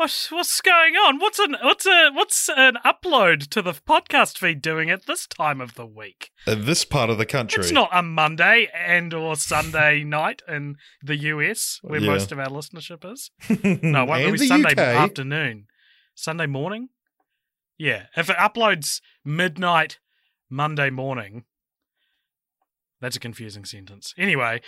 What what's going on? What's an what's a what's an upload to the podcast feed doing at this time of the week? In this part of the country. It's not a Monday and or Sunday night in the US where Yeah. most of our listenership is. No, it won't And be Sunday UK. afternoon. Sunday morning? Yeah. If it uploads midnight Monday morning, that's a confusing sentence. Anyway,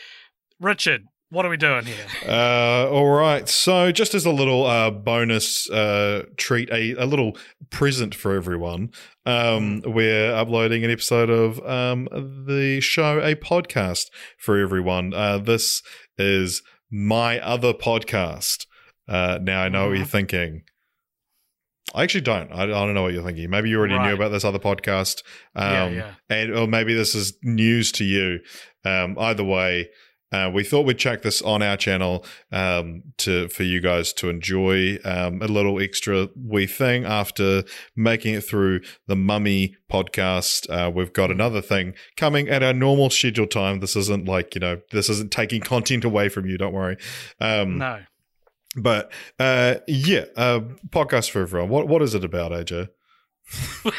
Richard, what are we doing here? Uh, all right. So, just as a little uh, bonus uh, treat, a, a little present for everyone, um, Mm. we're uploading an episode of um, the show, a podcast for everyone. Uh, this is my other podcast. Uh, now, I know what you're thinking. I actually don't. I, I don't know what you're thinking. Maybe you already Right. knew about this other podcast. Um, Yeah, yeah. And or maybe this is news to you. Um, either way, uh, we thought we'd check this on our channel um, to for you guys to enjoy um, a little extra wee thing after making it through the Mummy podcast. Uh, we've got another thing coming at our normal schedule time. This isn't like you know this isn't taking content away from you. Don't worry. Um, No. But uh, yeah, uh, podcast for everyone. What what is it about, AJ?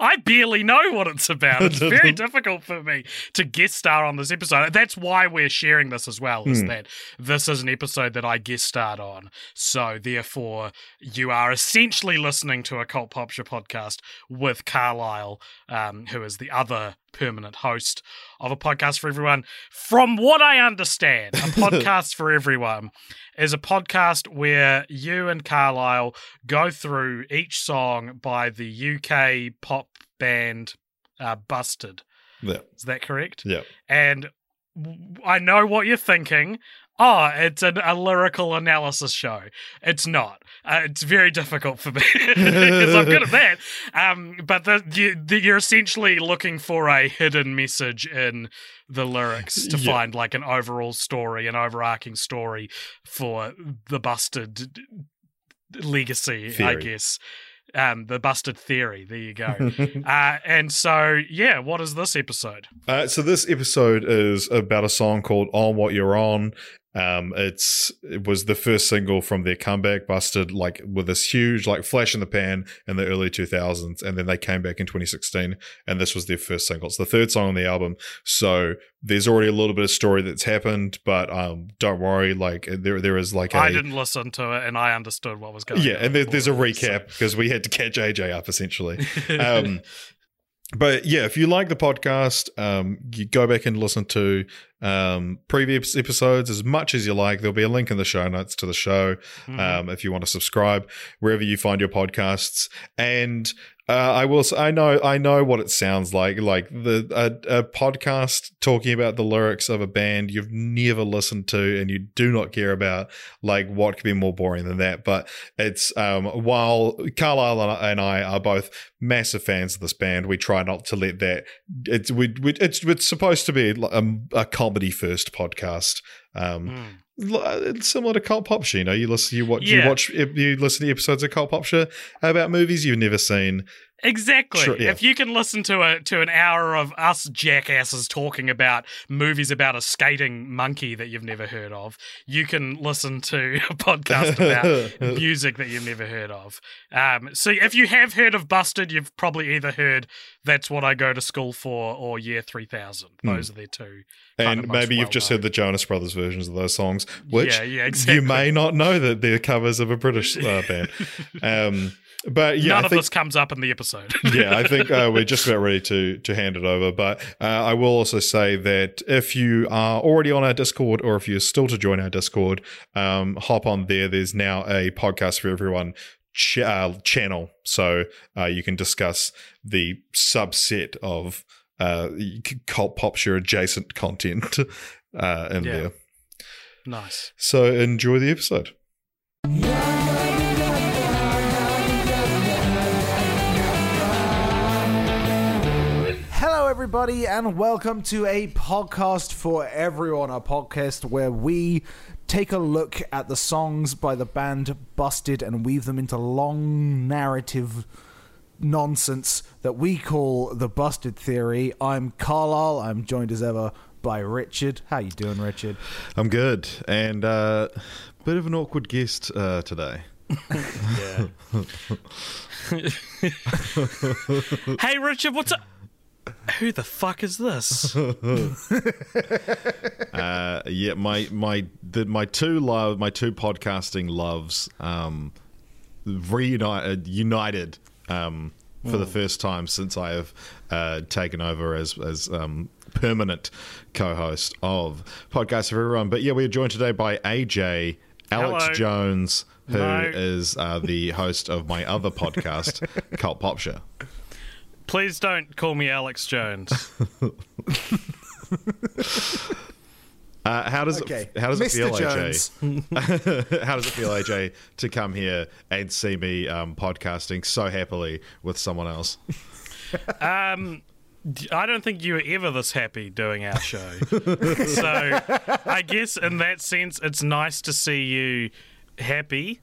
I barely know what it's about. It's very difficult for me to guest star on this episode. That's why we're sharing this as well, is Hmm. that this is an episode that I guest starred on. So therefore, you are essentially listening to a Cult Pop Show podcast with Carlisle, um, who is the other permanent host of a podcast for everyone. From what I understand, a podcast for everyone is a podcast where you and Carlisle go through each song by the UK pop band uh, Busted. Yeah, Is that correct? yeah. And I know what you're thinking. Oh, it's an, a lyrical analysis show. It's not. Uh, it's very difficult for me because I'm good at that. Um, but the, you, the, you're essentially looking for a hidden message in the lyrics to Yeah. find like an overall story, an overarching story for the busted legacy, I guess. Um, the busted theory. There you go. uh, and so, yeah, what is this episode? Uh, so this episode is about a song called "On What You're On." Um, it's it was the first single from their comeback, busted like with this huge like flash in the pan in the early 2000s, and then they came back in 2016, and this was their first single. It's the third song on the album, so there's already a little bit of story that's happened, but um, don't worry, like there there is like a I didn't listen to it, and I understood what was going yeah, on. Yeah, and there, there's a recap because we had to catch AJ up essentially. Um, but yeah, if you like the podcast, um, you go back and listen to um, previous episodes as much as you like. There'll be a link in the show notes to the show Mhm. um, if you want to subscribe wherever you find your podcasts. And uh, I will. I know. I know what it sounds like. Like the a, a podcast talking about the lyrics of a band you've never listened to and you do not care about. Like what could be more boring than that? But it's um, while Carlisle and I- are both massive fans of this band, we try not to let that. It's we, we it's it's supposed to be a, a comedy first podcast. Um, Mm. Similar to Cult Pop Show. You know, you listen, you watch, you watch, you listen to episodes of Cult Pop Show about movies you've never seen. Exactly. Sure, yeah. If you can listen to a to an hour of us jackasses talking about movies about a skating monkey that you've never heard of, you can listen to a podcast about music that you've never heard of. Um, so if you have heard of Busted, you've probably either heard "That's What I Go to School For" or "Year 3000." Hmm. Those are their two. and maybe you've just heard the Jonas Brothers versions of those songs, which yeah, yeah, exactly. you may not know that they're covers of a British uh, band. Um, but yeah, None I of think, this comes up in the episode. yeah, I think uh, we're just about ready to to hand it over. But uh, I will also say that if you are already on our Discord, or if you're still to join our Discord, um, hop on there. There's now a podcast for everyone ch- uh, channel, so uh, you can discuss the subset of uh, cult pop adjacent content uh, in Yeah. there. Nice. So enjoy the episode. Hello, everybody, and welcome to a podcast for everyone. A podcast where we take a look at the songs by the band Busted and weave them into long narrative nonsense that we call the Busted Theory. I'm Carlisle. I'm joined as ever by Richard. How you doing, Richard? I'm good, and uh, bit of an awkward guest uh, today. Yeah. hey, Richard, what's up? Who the fuck is this? Uh, yeah, my my the, my two love my two podcasting loves um, reunited united um, for the first time since I have uh, taken over as as um, permanent co-host of Podcast for Everyone. But yeah, we are joined today by AJ Alex Hello. Jones, who is No. uh, the host of my other podcast, Cult Pop Show. Please don't call me Alex Jones. Uh, how does Okay, it how does it Mr. feel, Jones. AJ? how does it feel, AJ, to come here and see me um, podcasting so happily with someone else? Um, I don't think you were ever this happy doing our show. so I guess in that sense, it's nice to see you happy.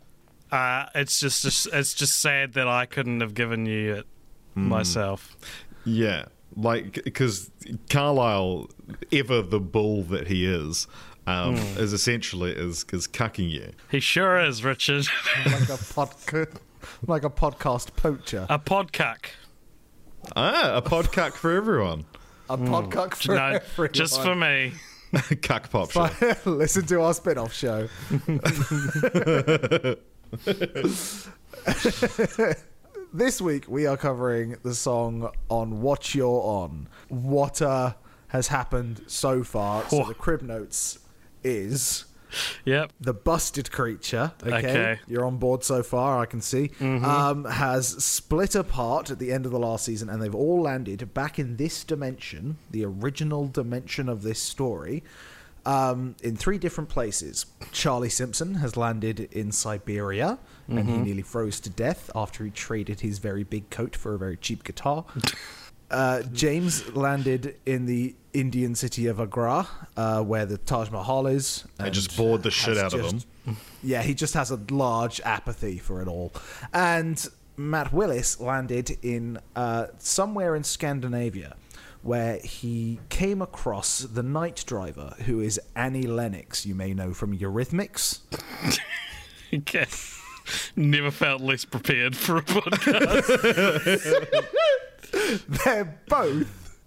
Uh, it's just it's just sad that I couldn't have given you it myself. Yeah, like because Carlisle, ever the bull that he is, um, is essentially is is cucking you. He sure is, Richard. Like a podca- like a podcast poacher. A podcuck. Ah, a podcuck for everyone. A podcast for No, everyone. just for me. Cuck pop show. Listen to our spin off show. This week we are covering the song on What You're On. What uh, has happened so far. So the crib notes is Yep. the busted creature. Okay, Okay. you're on board so far. I can see. Um, has split apart at the end of the last season, and they've all landed back in this dimension, the original dimension of this story, um, in three different places. Charlie Simpson has landed in Siberia, and he nearly froze to death after he traded his very big coat for a very cheap guitar. Uh, James landed in the Indian city of Agra, uh, where the Taj Mahal is. And just bored the shit out of just- Yeah, he just has a large apathy for it all. And Matt Willis landed in uh, somewhere in Scandinavia, where he came across the night driver, who is Annie Lennox, you may know from Eurythmics. Okay. Never felt less prepared for a podcast. They're both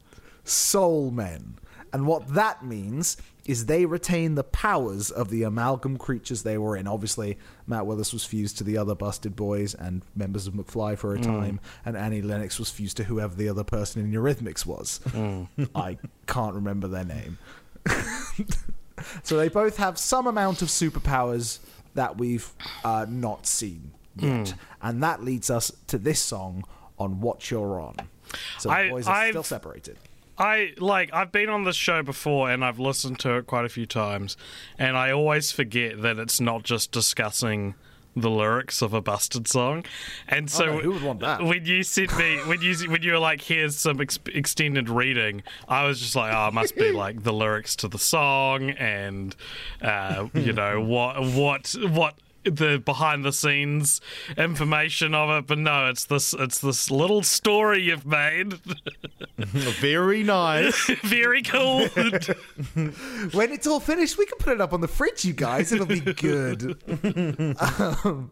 soul men. And what that means is they retain the powers of the amalgam creatures they were in. Obviously, Matt Willis was fused to the other Busted Boys and members of McFly for a mm. time, and Annie Lennox was fused to whoever the other person in Eurythmics was. Mm. I can't remember their name. so they both have some amount of superpowers that we've uh, not seen yet. Mm. And that leads us to this song on What You're On. So the I- boys are I've- still separated. I like I've been on this show before and I've listened to it quite a few times and I always forget that it's not just discussing the lyrics of a busted song. And so no, who would want that? when you sent me when you when you were like here's some ex- extended reading, I was just like oh it must be like the lyrics to the song and uh, you know what what what the behind the scenes information of it but no it's this it's this little story you've made Very nice. very cool When it's all finished, we can put it up on the fridge, you guys. It'll be good. um,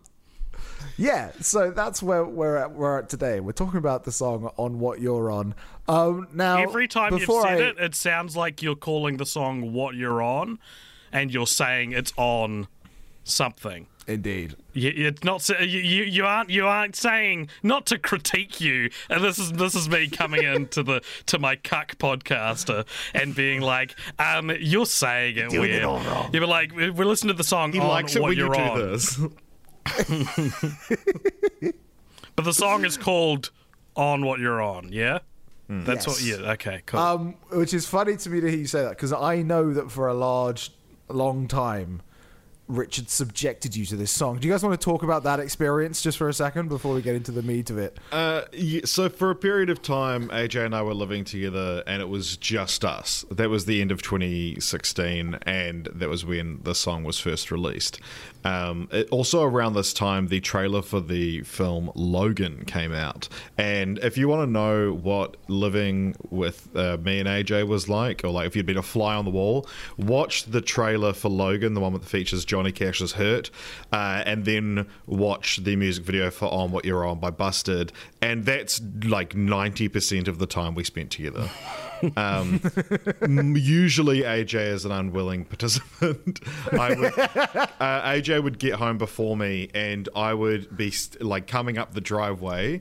yeah, so that's where we're at, we're at today. We're talking about the song on what you're on. Um, now, Every time you've said I, it, it sounds like you're calling the song "What You're On," and you're saying it's on something. indeed. You, it's not. You, you you aren't you aren't saying not to critique you. And this is this is me coming into the to my cuck podcaster and being like, um, you're saying it Doing it weird. all wrong. You're like, we're listening to the song He on likes it what when you you're do on, this. but the song is called "On What You're On." Yeah, that's what. Yes. Yeah. Okay. Cool. Um, which is funny to me to hear you say that because I know that for a large long time, Richard subjected you to this song. Do you guys want to talk about that experience just for a second before we get into the meat of it? Uh, so for a period of time, AJ and I were living together, and it was just us. That was the end of 2016, and that was when the song was first released. Um, it, also around this time, the trailer for the film Logan came out, and if you want to know what living with uh, me and AJ was like, or like if you'd been a fly on the wall, watch the trailer for Logan, the one that features Johnny Cash's "Hurt," uh, and then watch the music video for "On What You're On" by Busted, and that's like ninety percent of the time we spent together. Um, usually, AJ is an unwilling participant. I would, uh, AJ would get home before me, and I would be st- like coming up the driveway.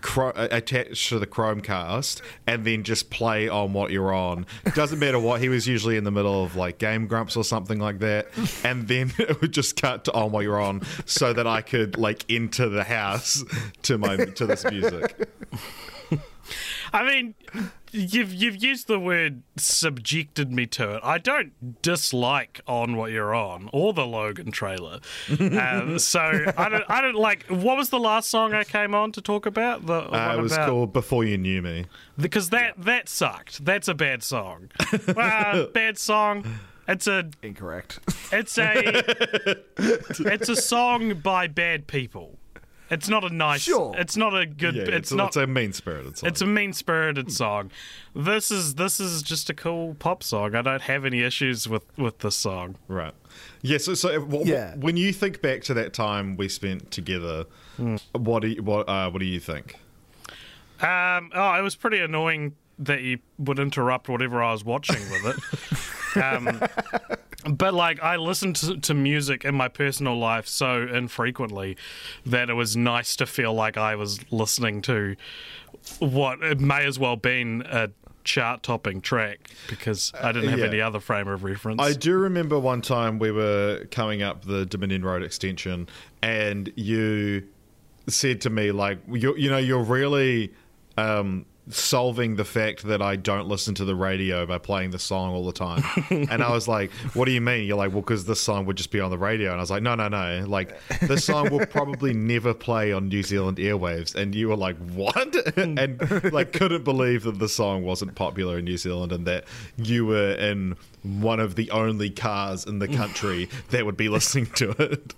Cro- uh, attached to the Chromecast and then just play on what you're on. Doesn't matter what. He was usually in the middle of like Game Grumps or something like that, and then it would just cut to on what you're on, so that I could like enter the house to my to this music. I mean, you've you've used the word subjected me to it. I don't dislike on what you're on or the Logan trailer. um, so I don't I don't like. What was the last song I came on to talk about? The Uh, it was about- called Before You Knew Me. because that that sucked. That's a bad song. Uh, bad song. It's a Incorrect. it's a it's a song by bad people. It's not a nice. Sure. It's not a good. Yeah, it's, it's, not. it's a mean spirited song. It's a mean spirited song. This is this is just a cool pop song. I don't have any issues with with this song. Right. Yeah. So, so w- Yeah. when you think back to that time we spent together, what do you, what uh, what do you think? Um, oh, it was pretty annoying that you would interrupt whatever I was watching with it. um, but like, I listened to, to music in my personal life so infrequently that it was nice to feel like I was listening to what it may as well been a chart-topping track because I didn't have yeah. any other frame of reference. I do remember one time we were coming up the Dominion Road extension, and you said to me like, you you know, you're really. Um, solving the fact that I don't listen to the radio by playing the song all the time. and I was like, what do you mean? You're like, well, because this song would just be on the radio. And I was like, no, no, no. Like, this song will probably never play on New Zealand airwaves. And you were like, what? and like, couldn't believe that the song wasn't popular in New Zealand and that you were in one of the only cars in the country that would be listening to it.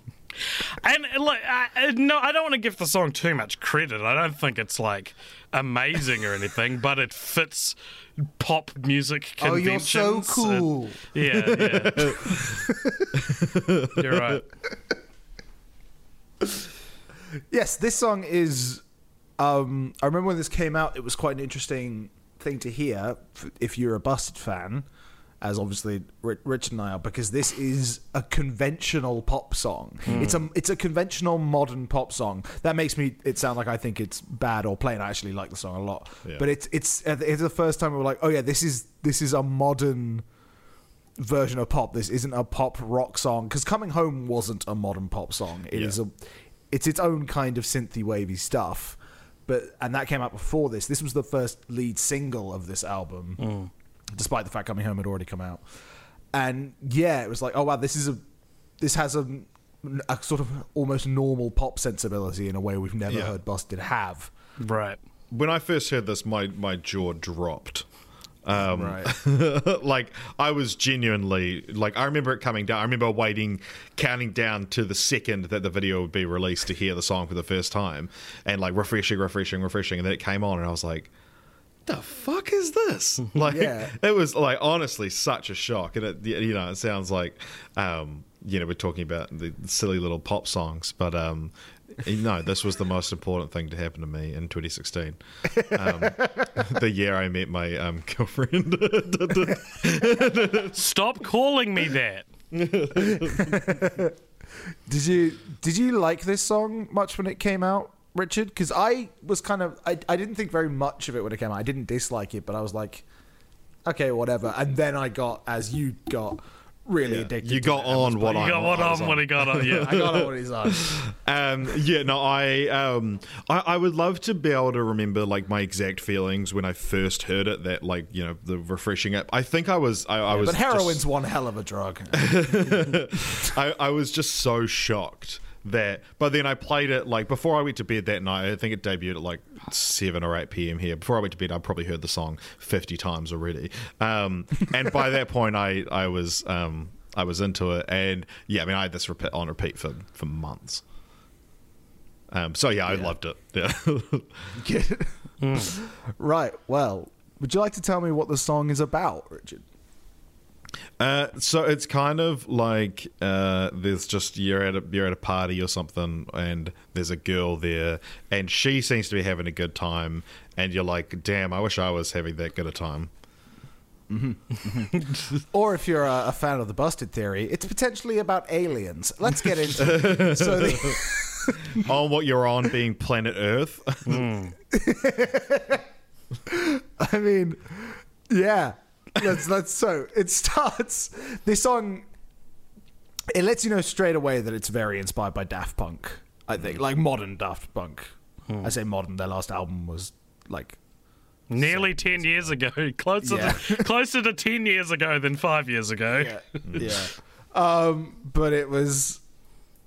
And like, I, no, I don't want to give the song too much credit. I don't think it's like amazing or anything, but it fits pop music conventions. oh, you're so cool. It- yeah, yeah. you're right. Yes, this song is. Um, I remember when this came out, it was quite an interesting thing to hear if you're a Busted fan, as obviously Rich and I are, because this is a conventional pop song. Hmm. It's a it's a conventional modern pop song. That makes me it sound like I think it's bad or plain. I actually like the song a lot, Yeah. but it's it's uh, it's the first time we were like, oh yeah, this is this is a modern version of pop. This isn't a pop rock song because Coming Home wasn't a modern pop song. It Yeah. is a it's its own kind of synthy wavy stuff. But and that came out before this. This was the first lead single of this album, hmm. Despite the fact Coming Home had already come out. And yeah, it was like, oh wow, this is a this has a, a sort of almost normal pop sensibility in a way we've never Yeah. heard Busted have. Right. When I first heard this, my, my jaw dropped. Um, Right. like I was genuinely like I remember it coming down. I remember waiting, counting down to the second that the video would be released to hear the song for the first time, and like refreshing, refreshing, refreshing, and then it came on, and I was like, "The fuck is this?" Like Yeah. it was like honestly such a shock, and it you know it sounds like um, you know we're talking about the silly little pop songs, but um, no, this was the most important thing to happen to me in 2016. Um, the year I met my um, girlfriend. Stop calling me that. Did you did you like this song much when it came out, Richard? Because I was kind of I, I didn't think very much of it when it came out. I didn't dislike it, but I was like, okay, whatever. And then I got, as you got, really addicted. You got it on what I got one I on when he got on. Yeah. I got on what he's on. Um, yeah, no, I, um, I, I would love to be able to remember like my exact feelings when I first heard it. That like you know the refreshing app. I think I was, I, I was, But heroin's just- one hell of a drug. I, I was just so shocked that. But then I played it like before I went to bed that night. I think it debuted at like seven or eight p.m. here. Before I went to bed, I probably heard the song fifty times already. Um, and by that point, I, I was, um, I was into it. And yeah, I mean, I had this repeat on repeat for for months. Um, so yeah, I loved it. Yeah. Right. Well, would you like to tell me what the song is about, Richard? Uh, so it's kind of like uh, there's just you're at a you're at a party or something, and there's a girl there, and she seems to be having a good time, and you're like, damn, I wish I was having that good a time. Or if you're a, a fan of the Busted Theory, it's potentially about aliens. Let's get into it. So the, on what you're on, being planet Earth. I mean, yeah. Let's let's so it starts this song it lets you know straight away that it's very inspired by Daft Punk. I think like modern Daft Punk. I say modern. Their last album was like Nearly 10 years ago. Closer, Yeah. to, closer to 10 years ago than five years ago. yeah. Um, but it was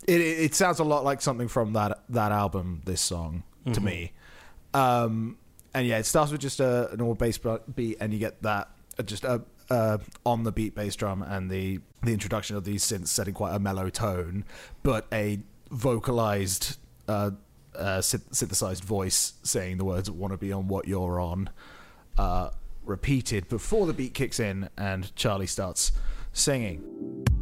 it, it sounds a lot like something from that that album. This song to me, um, and yeah, it starts with just a, normal bass beat, and you get that just a uh, on the beat bass drum and the the introduction of these synths setting quite a mellow tone, but a vocalized. Uh, uh, synth- synthesized voice saying the words "want to be on what you're on," uh, repeated before the beat kicks in and Charlie starts singing.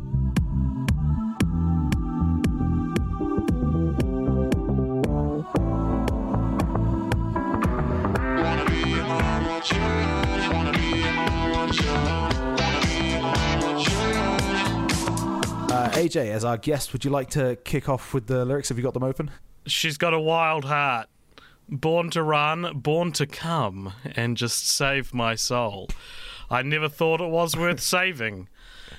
AJ, as our guest, would you like to kick off with the lyrics? Have you got them open? She's got a wild heart. Born to run, born to come, and just save my soul. I never thought it was worth saving.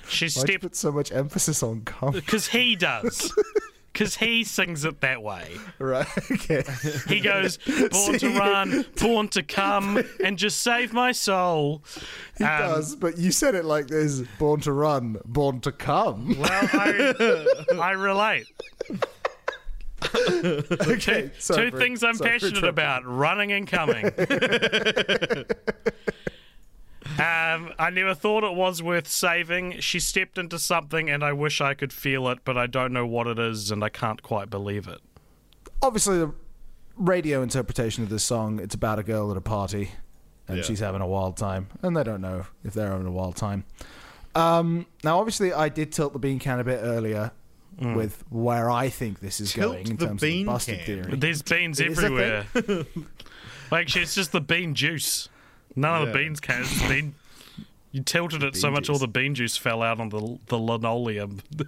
She you stepped put so much emphasis on come? because he does. Because he sings it that way. right, okay. He goes, born to run, born to come, and just save my soul. He Um, does, but you said it like this born to run, born to come. Well, I, I relate. Okay, Two for- things I'm sorry passionate about running and coming. Um, I never thought it was worth saving. She stepped into something, and I wish I could feel it, but I don't know what it is, and I can't quite believe it. Obviously, the radio interpretation of this song, it's about a girl at a party, and Yeah. she's having a wild time, and they don't know if they're having a wild time. Um, now, obviously, I did tilt the bean can a bit earlier with where I think this is Tilt going in the terms of the bean busted can. theory. There's beans It is a everywhere. like, actually, it's just the bean juice. None of the beans can. Bean. You tilted it so much, all the bean juice fell out on the the linoleum.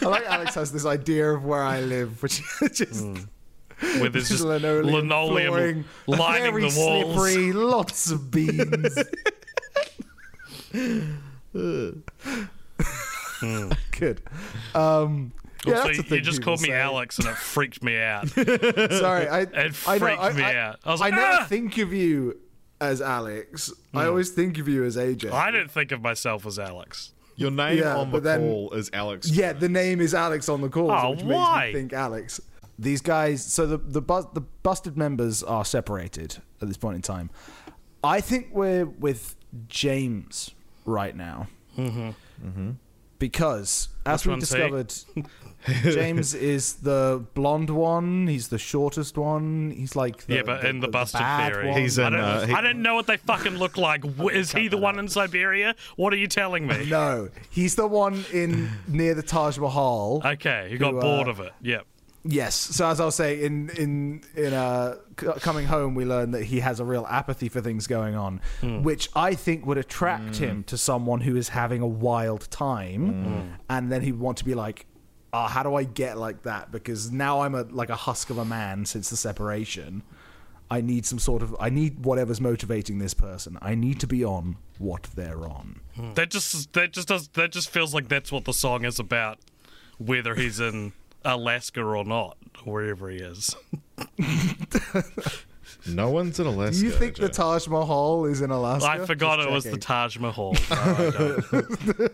I like Alex has this idea of where I live, which is just Where there's just linoleum, linoleum flooring, lining very the walls. slippery, lots of beans. Good. Um, yeah, also, that's a thing you just called me say. Alex, and it freaked me out. Sorry, I, It I, know, freaked I, me I, out. I was I like, never "Ah!" think of you as Alex. I always think of you as AJ. I don't think of myself as Alex. Your name Yeah, on the but then- call is Alex. Yeah, the name is Alex on the call, Oh, which why? makes me think Alex. These guys, so the the bus, the busted members are separated at this point in time. I think we're with James right now, mm-hmm. Because as Which we discovered, James is the blonde one. He's the shortest one. He's like the, yeah, but in the, busted bad theory, one. He's I in, don't, uh, he- I don't know what they fucking look like. Is he the one in Siberia? What are you telling me? no, he's the one in near the Taj Mahal. Okay, he got Who, uh, bored of it. Yep. Yes. So as I was saying, in in in uh, c- coming home, we learned that he has a real apathy for things going on, which I think would attract him to someone who is having a wild time, and then he'd want to be like, "Ah, how do I get like that?" Because now I'm a like a husk of a man since the separation. I need some sort of. I need whatever's motivating this person. I need to be on what they're on. That just that just does that just feels like that's what the song is about, whether he's in Alaska or not, wherever he is. No one's in Alaska. Do you think the Taj Mahal is in Alaska? I forgot Just it was the. Taj Mahal. No,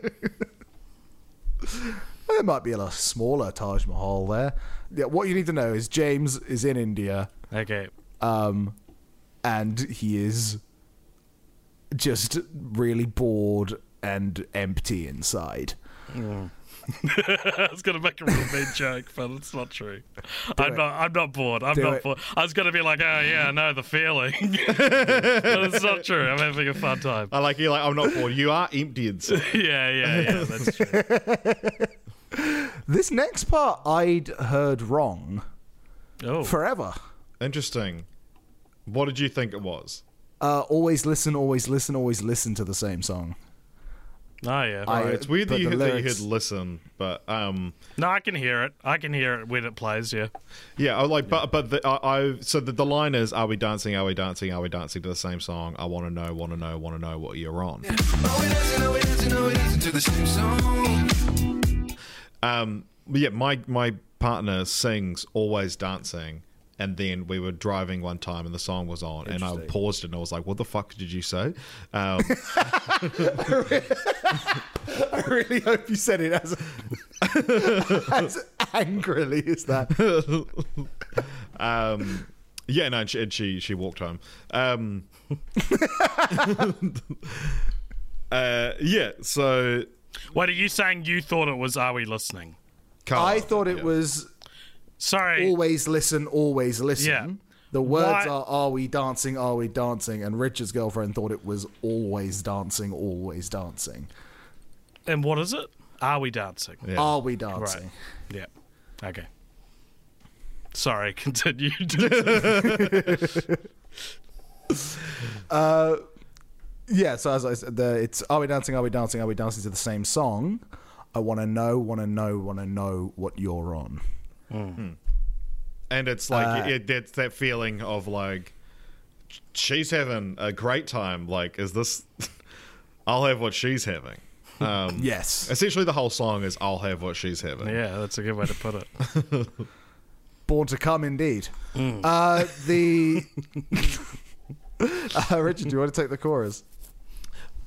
There might be a lot smaller Taj Mahal there. Yeah, what you need to know is James is in India, okay. um, and he is just really bored and empty inside. I was gonna make a really mean joke, but it's not true. I'm it. not. I'm not bored. I'm Do not it. bored. I was gonna be like, oh yeah, I know the feeling, but it's not true. I'm having a fun time. I like you. Like I'm not bored. You are empty inside. Yeah, yeah, yeah. That's true. This next part I'd heard wrong Oh, forever. Interesting. What did you think it was? Uh, always listen, always listen, always listen to the same song. Oh yeah. I- Right, it's weird that you, the that you lyrics- heard listen, but um, no, I can hear it. I can hear it when it plays. Yeah. yeah, I like, but but the, I, I so the, the line is, "Are we dancing? Are we dancing? Are we dancing to the same song? I want to know, want to know, want to know what you're on." Oh, we dancing, oh, we dancing, oh, we dancing to the same song. Um, yeah, my my partner sings "Always Dancing," and then we were driving one time and the song was on, and I paused it and I was like, "What the fuck did you say?" Um, I really hope you said it as as angrily as that. um, yeah, no, and she, and she she walked home. Um, uh, yeah, so What are you saying? You thought it was? Are we listening? Carl, I thought it yeah. was Sorry. always listen, always listen. Yeah. The words Why- are "Are we dancing? Are we dancing?" And Richard's girlfriend thought it was "Always dancing, always dancing." And what is it? Are we dancing? Yeah. Are we Right. dancing? Yeah. Okay. Sorry. Continue. Uh, yeah. So as I said, the, it's "Are we dancing? Are we dancing? Are we dancing to the same song?" I want to know, want to know, want to know what you're on. And it's like Uh, it, it's that feeling of like she's having a great time. Like, is this? I'll have what she's having. Um, Yes. Essentially, the whole song is "I'll have what she's having." yeah, that's a good way to put it. Born to come, indeed. Uh, the uh, Richard, do you want to take the chorus?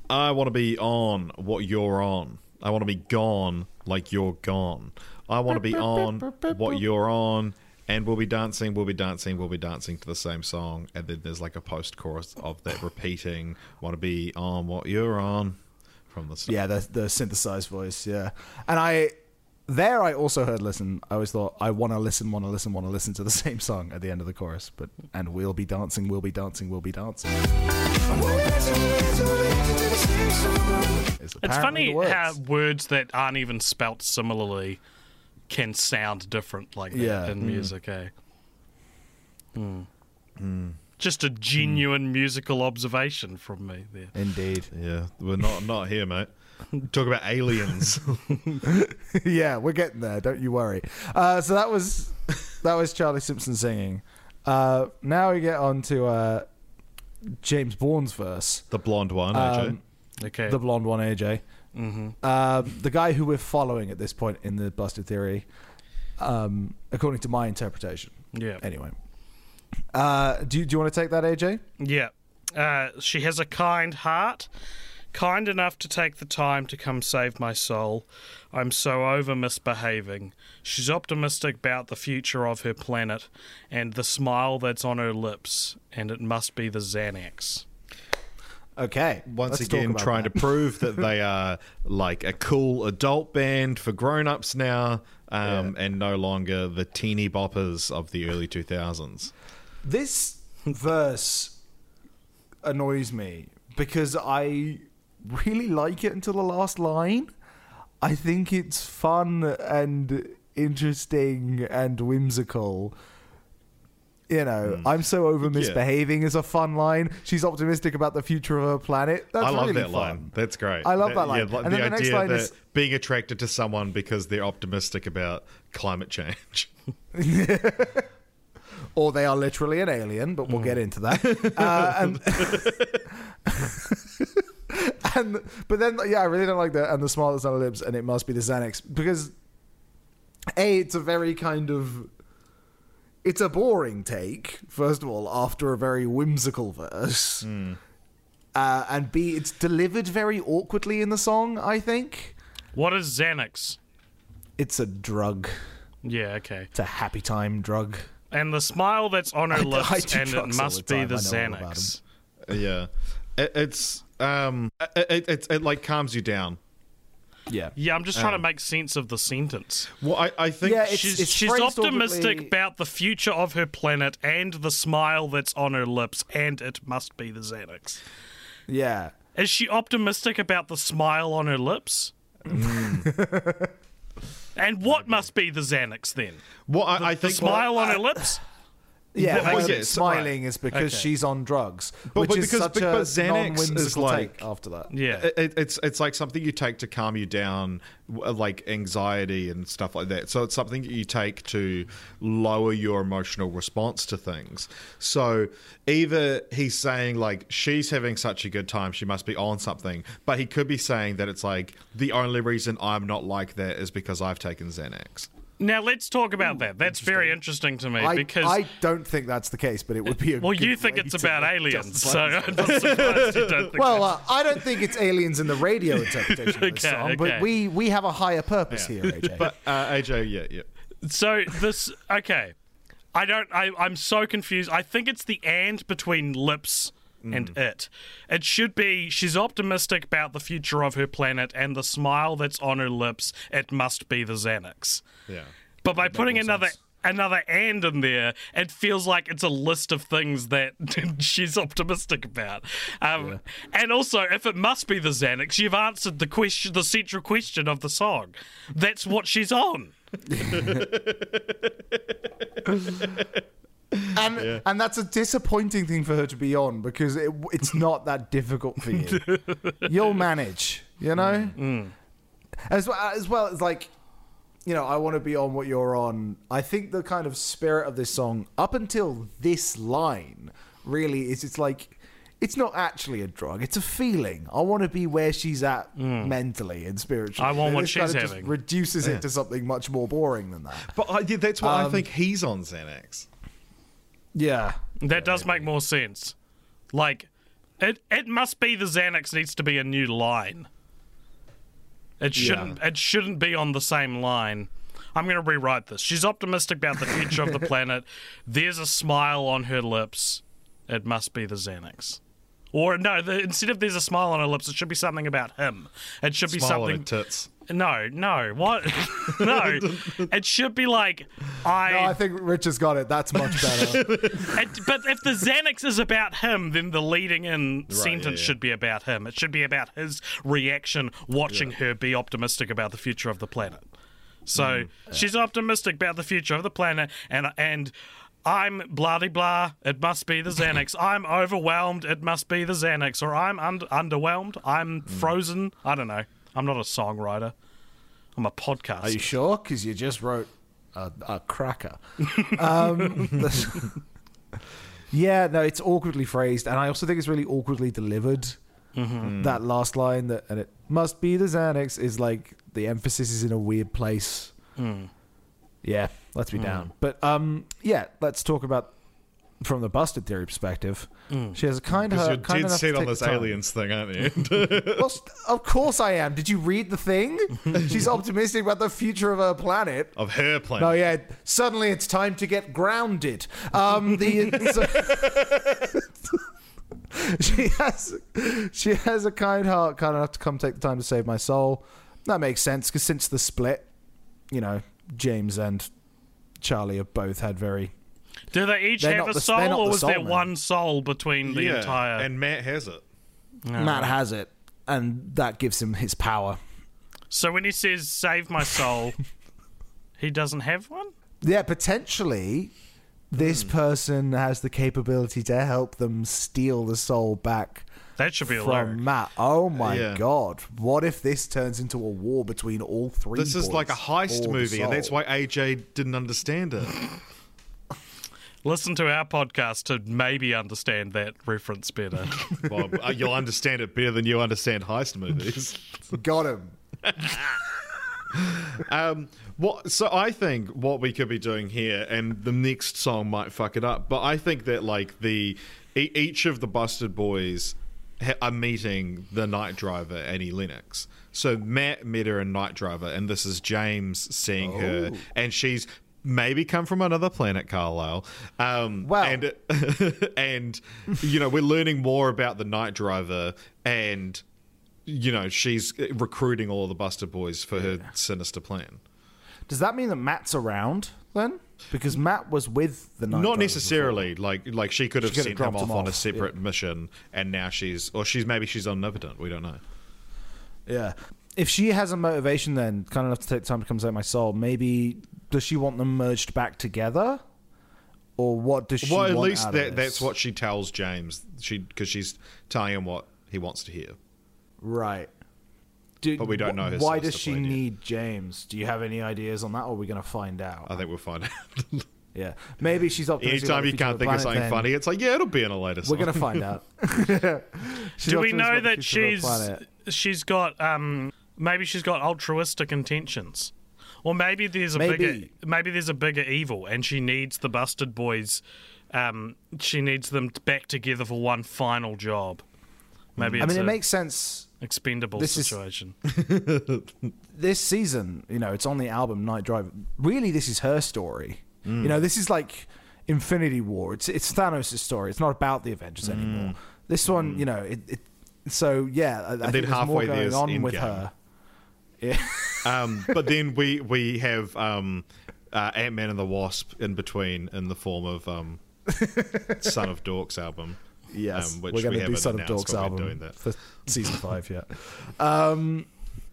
I want to be on what you're on. I want to be gone like you're gone. I want to be on what you're on. And we'll be dancing, we'll be dancing, we'll be dancing to the same song. And then there's like a post chorus of that repeating, want to be on what you're on from the start. Yeah, the the synthesized voice. Yeah, and I there I also heard listen. I always thought I want to listen, want to listen, want to listen to the same song at the end of the chorus. But and we'll be dancing, we'll be dancing, we'll be dancing. It's funny how words that aren't even spelt similarly can sound different like that Yeah. in Mm. music, eh? Hmm. Just a genuine musical observation from me there. Indeed. Yeah, we're not not here, mate. Talk about aliens. yeah, we're getting there. Don't you worry. Uh, so that was that was Charlie Simpson singing. Uh, now we get on to uh, James Bourne's verse. the blonde one, AJ. Um, Okay. the blonde one, AJ. Mm-hmm. Um, the guy who we're following at this point in the Busted Theory, um, according to my interpretation. yeah. Anyway, uh, do you, do you want to take that, AJ? Yeah. Uh, she has a kind heart, kind enough to take the time to come save my soul. I'm so over misbehaving. She's optimistic about the future of her planet and the smile that's on her lips, and it must be the Xanax. Okay. Once again, trying that. to prove that they are like a cool adult band for grown ups now, um, and no longer the teeny boppers of the early 2000s. This verse annoys me because I really like it until the last line. I think it's fun and interesting and whimsical. You know, I'm so over misbehaving is a fun line. She's optimistic about the future of her planet. That's I love really that fun. line. That's great. I love that line. Yeah, And the then the next idea line that is- being attracted to someone because they're optimistic about climate change. or they are literally an alien, but we'll get into that. Uh, and and but then yeah, I really don't like that. And the smile that's on her lips, and it must be the Xanax because a it's a very kind of it's a boring take. First of all, after a very whimsical verse, uh, and b it's delivered very awkwardly in the song. I think What is Xanax? it's a drug. Yeah, okay. It's a happy time drug. And the smile that's on her I- lips, I do and it must the be the I know all about Xanax. Yeah, it, it's um, it, it, it, it like calms you down. Yeah. Yeah, I'm just trying to um, make sense of the sentence. Well, I, I think Yeah, it's- She's, she's optimistic awkwardly- about the future of her planet and the smile that's on her lips, and it must be the Xanax. Yeah. Is she optimistic about the smile on her lips? Mm. and what must be the Xanax then? well, I, I The think smile on her lips? Yeah, Well, when yes, it's smiling is because Okay. she's on drugs, But- which but is because- such but- a but Xanax is like- take after that. Yeah. It, it- it's it's like something you take to calm you down, uh, like anxiety and stuff like that. So it's something that you take to lower your emotional response to things. So either he's saying like she's having such a good time, she must be on something, but he could be saying that it's like the only reason I'm not like that is because I've taken Xanax. Now let's talk about that. That's very interesting to me I, because I don't think that's the case, but it would be a well, good you think way it's about aliens, so. I'm not surprised you don't think. Well, uh, I don't think it's aliens in the radio interpretation of this song, okay. but we we have a higher purpose here, AJ. But uh, AJ, yeah, yeah. So this okay. I don't I, I'm so confused. I think it's the and between lips and it. It should be she's optimistic about the future of her planet and the smile that's on her lips, it must be the Xanax. Yeah. But by putting another another and in there, it feels like it's a list of things that she's optimistic about. Um, And also, if it must be the Xanax, you've answered the question, the central question of the song. That's what she's on. and and that's a disappointing thing for her to be on because it, it's not that difficult for you. You'll manage, you know. Mm. As well as well as like, you know, I want to be on what you're on. I think the kind of spirit of this song up until this line really is. It's like. It's not actually a drug. It's a feeling. I want to be where she's at mentally and spiritually. Mm. I want And what this she's kind of just having. reduces it to something much more boring than that. But I, yeah, that's why I Um, think he's on Xanax. Yeah. That does make more sense. Like, it it must be the Xanax needs to be a new line. It shouldn't it shouldn't be on the same line. I'm going to rewrite this. She's optimistic about the future of the planet. There's a smile on her lips. It must be the Xanax. Or no, the, instead of there's a smile on her lips, it should be something about him. It should be Smile on her something. tits. No, no, what? no, it should be like I. No, I think Rich has got it. That's much better. It- but if the Xanax is about him, then the leading in sentence yeah, yeah. should be about him. It should be about his reaction watching her be optimistic about the future of the planet. So Mm, she's optimistic about the future of the planet, and and I'm blah de blah. It must be the Xanax. I'm overwhelmed. It must be the Xanax. Or I'm und- underwhelmed. I'm Mm. frozen. I don't know. I'm not a songwriter. I'm a podcast. Are you sure? Because you just wrote a, a cracker. um, yeah, no, it's awkwardly phrased, and I also think it's really awkwardly delivered. That last line that and it must be the Xanax is like the emphasis is in a weird place. Yeah, let's be down. But um, yeah, let's talk about from the busted theory perspective. She has a kind Because of you're kind dead enough set to on this aliens thing, aren't you? Well, of course I am. Did you read the thing? She's optimistic about the future of her planet. of her planet. Oh yeah! Suddenly it's time to get grounded. Um, the so- she has she has a kind heart, kind enough to come take the time to save my soul. That makes sense because since the split, you know, James and Charlie have both had very. Do they each They're have a the- soul, or the was there man. one soul between the yeah, entire? and Matt has it. Matt has it, and that gives him his power. So when he says "save my soul," he doesn't have one. Yeah, potentially this hmm. person has the capability to help them steal the soul back That should be a lyric. from Matt. Oh my Yeah. god. What if this turns into a war between all three? This is like a heist movie, and that's why AJ didn't understand it. Listen to our podcast to maybe understand that reference better. Well, uh, you'll understand it better than you understand heist movies. Got him. Um, what? So I think what we could be doing here, and the next song might fuck it up, but I think that like the e- each of the Busted Boys ha- are meeting the Night Driver Annie Lennox. So Matt met her in Night Driver, and this is James seeing her, and she's maybe come from another planet, Carlisle. Um, Wow. and and you know we're learning more about the Night Driver and. You know, she's recruiting all the Busted Boys for her sinister plan. Does that mean that Matt's around then? Because Matt was with the Night Not necessarily. Like like she could have She could have sent him off him on a off, separate mission, and now she's or she's maybe she's omnipotent. We don't know. Yeah. If she has a motivation, then kind of enough to take the time to come save my soul. Maybe does she want them merged back together, or what does she? well, at want least out of that this? that's what she tells James. She because she's telling him what he wants to hear. Right. Do, But we don't wh- know his Why does she plan yet. need James? Do you have any ideas on that, or are we going to find out? I think we'll find out. yeah, maybe she's optimistic. about Anytime you can't think of something then funny, it's like yeah, it'll be in a later. We're going to find out. Do we know that future of the she's she's got um maybe she's got altruistic intentions, or maybe there's a Maybe. bigger maybe there's a bigger evil, and she needs the busted boys. Um, she needs them back together for one final job. Maybe I it's mean, it makes sense. expendable this is- situation. This season, you know, it's on the album Night Driver. Really, this is her story. Mm. You know, this is like Infinity War. It's it's Thanos' story. It's not about the Avengers mm. anymore. This one, mm. you know, it. it so yeah, I, I think there's more going on with Endgame. her. Yeah. um, but then we we have um, uh, Ant Man and the Wasp in between in the form of um, Son of Dorks album. Yes, um, which we're going we to do Son of Dorks album doing that. for season five Yeah. Um,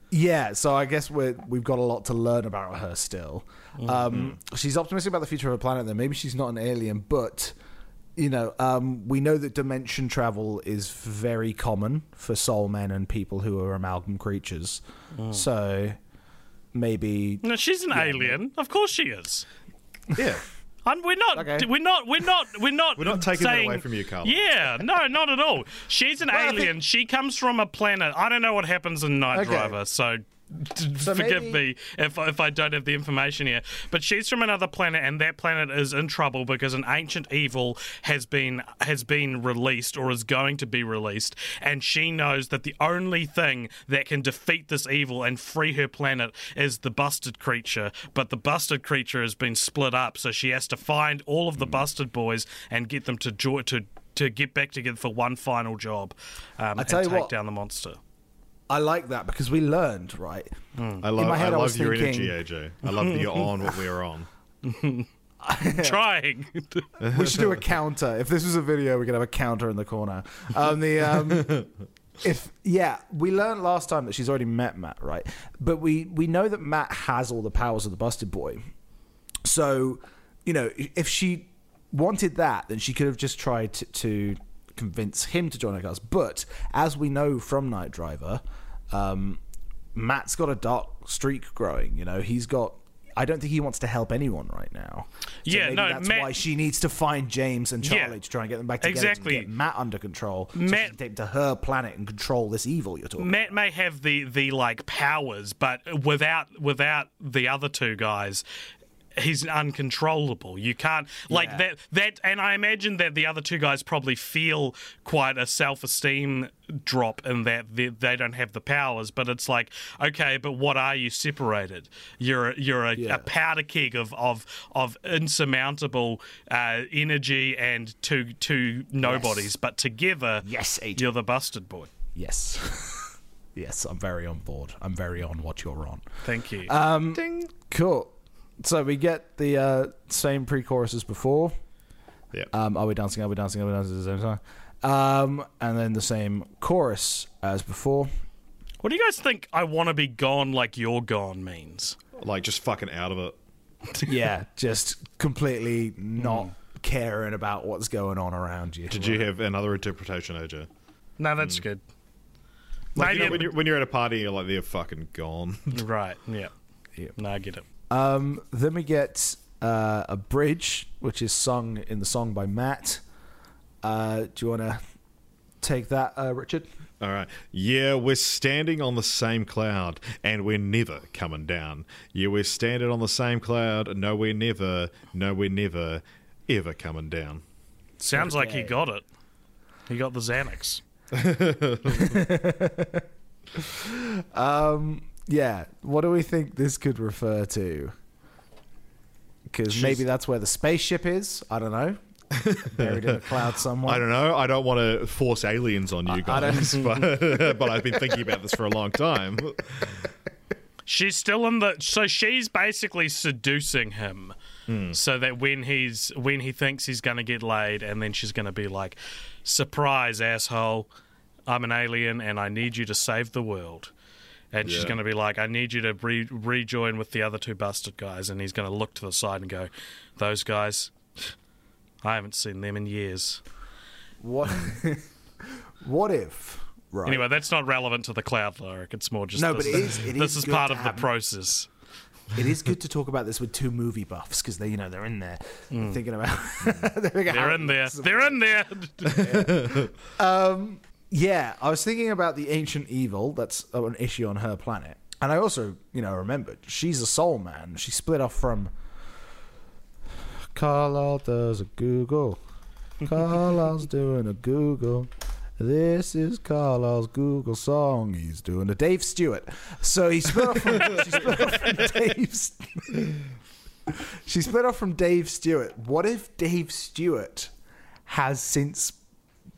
yeah, so I guess we're, we've got a lot to learn about her still. Mm-hmm. Um, she's optimistic about the future of her planet. Then maybe she's not an alien, but you know, um, we know that dimension travel is very common for soul men and people who are amalgam creatures. Mm. So maybe No, she's an alien. Of course she is. Yeah. And we're not. Okay. We're not. We're not. We're not. We're not taking that away from you, Carl. Yeah, no, not at all. She's an I alien. think- She comes from a planet. I don't know what happens in Night Okay. Driver, so. So forgive maybe- me if if I don't have the information here, but she's from another planet, and that planet is in trouble because an ancient evil has been has been released or is going to be released, and she knows that the only thing that can defeat this evil and free her planet is the busted creature. But the busted creature has been split up, so she has to find all of the busted boys and get them to jo- to to get back together for one final job um, and tell you take what. down the monster. I like that because we learned right. I love, my head, I I love was your thinking- energy, AJ. I love that you're on what we're on. Trying. we should do a counter. If this was a video, we could have a counter in the corner. Um, the um, if yeah, we learned last time that she's already met Matt, right? But we we know that Matt has all the powers of the Busted Boy. So you know, if she wanted that, then she could have just tried to, to convince him to join her cause. But as we know from Night Driver, um, Matt's got a dark streak growing. You know, he's got. I don't think he wants to help anyone right now. So Yeah, maybe no, that's Matt- why she needs to find James and Yeah. Charlie to try and get them back together Exactly. and get Matt under control. so Matt- take to her planet and control this evil you're talking. Matt may have the the like powers, but without without the other two guys, he's uncontrollable. You can't like Yeah. that that and I imagine that the other two guys probably feel quite a self-esteem drop in that they, they don't have the powers, but it's like, okay, but what are you separated? You're a- you're a, Yeah. a powder keg of of of insurmountable uh, energy and two two nobodies, but together Yes, agent. you're the busted boy. Yes. yes, I'm very on board. I'm very on what you're on. Thank you. Um, Cool. So we get the uh, same pre-chorus as before. Yeah. Um, are we dancing? Are we dancing? Are we dancing at the same time? Um, and then the same chorus as before. What do you guys think I want to be gone like you're gone means? like just fucking out of it. Yeah, just completely not caring about what's going on around you. Did you have another interpretation, AJ? No, that's good. Like, Maybe you know, when, you're, when you're at a party, you're like, they're fucking gone. right, yeah. Yeah. No, I get it. Um, then we get uh, a bridge, which is sung in the song by Matt. Uh, do you want to take that, uh, Richard? All right. Yeah, we're standing on the same cloud and we're never coming down. Yeah, we're standing on the same cloud. No, we're never, no, we're never, ever coming down. Sounds like he got it. He got the Xanax. Um, yeah. What do we think this could refer to? Because maybe that's where the spaceship is. I don't know. Buried in a cloud somewhere. I don't know. I don't want to force aliens on you I don't- guys, but, but I've been thinking about this for a long time. She's still in the so she's basically seducing him hmm. so that when he's when he thinks he's gonna get laid and then she's gonna be like, Surprise, asshole, I'm an alien and I need you to save the world. And she's gonna be like, I need you to re- rejoin with the other two busted guys and he's gonna look to the side and go, Those guys I haven't seen them in years. What? what if? Right. Anyway, that's not relevant to the cloud lyric. It's more just No, this, but it is- it this is is part to of the process. it is good to talk about this with two movie buffs because they, you know, they're in there hmm. thinking about. they're, thinking They're in there. They're in there. Yeah, um, I was thinking about the ancient evil that's uh, an issue on her planet, and I also, you know, remembered she's a soul man. She split off from. Carlisle does a Google. Carlisle's doing a Google. This is Carlisle's Google song. He's doing a Dave Stewart. So he split off from, she split off from Dave. She split off from Dave Stewart. What if Dave Stewart has since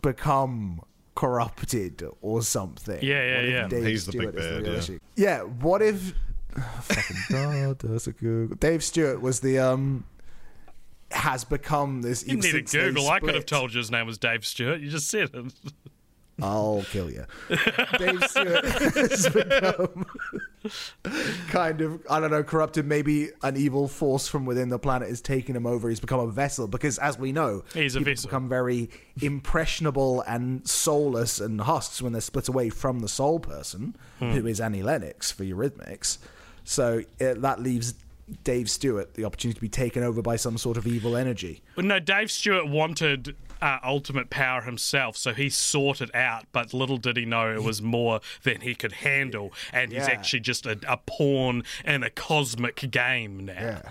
become corrupted or something? Yeah, yeah, What if yeah. Dave He's the big Stewart is bad, yeah. Yeah. What if fucking God does a Google? Dave Stewart was the um has become this. You even need to since they Google. I could have told you his name was Dave Stewart. You just said it. I'll kill you. Dave Stewart has become kind of, I don't know, corrupted. Maybe an evil force from within the planet is taking him over. He's become a vessel because, as we know, He's a people vessel. become very impressionable and soulless and husks when they're split away from the soul person, Hmm. who is Annie Lennox for Eurythmics. So it, that leaves Dave Stewart the opportunity to be taken over by some sort of evil energy. But no, Dave Stewart wanted uh, ultimate power himself, so he sought it out. But little did he know it was more than he could handle, and he's Yeah. actually just a, a pawn in a cosmic game now. Yeah.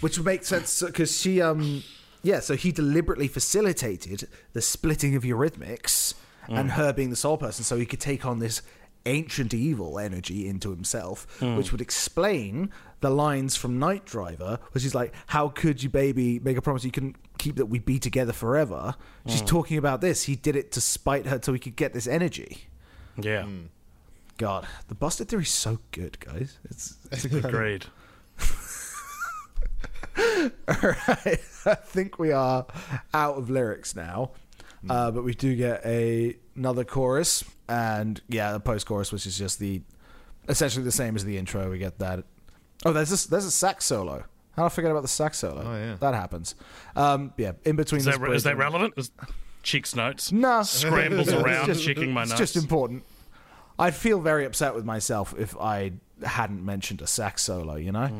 Which would make sense because she, um, yeah, so he deliberately facilitated the splitting of Eurythmics and her being the soul person so he could take on this ancient evil energy into himself, which would explain the lines from Night Driver, which is like, How could you, baby, make a promise you can keep that we be together forever? She's hmm. talking about this. He did it to spite her so he could get this energy. Yeah, hmm. God, the Busted Theory is so good, guys. It's, it's incredible. agreed. All right. I think we are out of lyrics now. Hmm. Uh, but we do get a another chorus, and yeah, the post chorus, which is just the essentially the same as the intro. We get that. Oh, there's this, there's a sax solo. How did I forget about the sax solo? Oh, yeah. that happens. Um, yeah, in between. Is this that, break is that and- relevant? Is Cheeks notes. Nah. Scrambles around, just- checking my It's notes. It's just important. I'd feel very upset with myself if I hadn't mentioned a sax solo. You know.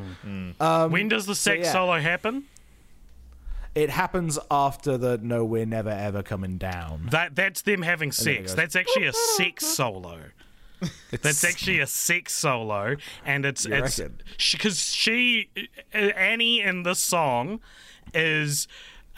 Um, when does the sex yeah. solo happen? It happens after the "No, we're never ever coming down." That that's them having sex. That's actually a sex solo. That's actually a sex solo, and it's You it's because she, uh, Annie in this song is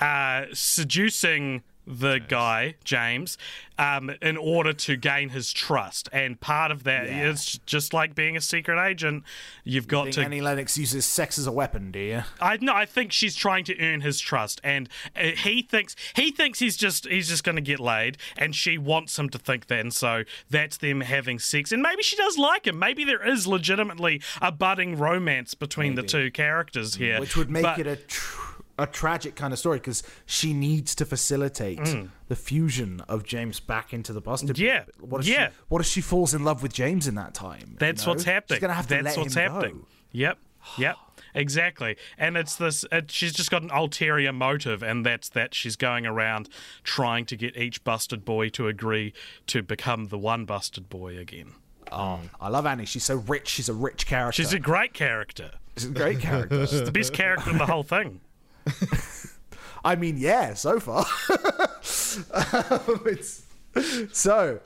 uh, seducing the guy James um, in order to gain his trust, and part of that Yeah. is just like being a secret agent. You've got think to Annie Lennox uses sex as a weapon, do you? I no, I think she's trying to earn his trust, and uh, he thinks he thinks he's just he's just going to get laid, and she wants him to think that, and so that's them having sex, and maybe she does like him. Maybe there is legitimately a budding romance between the two characters here, Which would make But- it a tr- a tragic kind of story because she needs to facilitate the fusion of James back into the Busted. Mm. Yeah, What if yeah. She, what if she falls in love with James in that time? you That's know? what's happening. She's gonna have to That's let what's him happening. go. Yep. Yep. Exactly. And it's this it, she's just got an ulterior motive and that's that she's going around trying to get each busted boy to agree to become the one busted boy again. Oh, I love Annie. She's so rich. She's a rich character. She's a great character. She's a great character. It's the best character in the whole thing. I mean, yeah, so far. Um, it's, so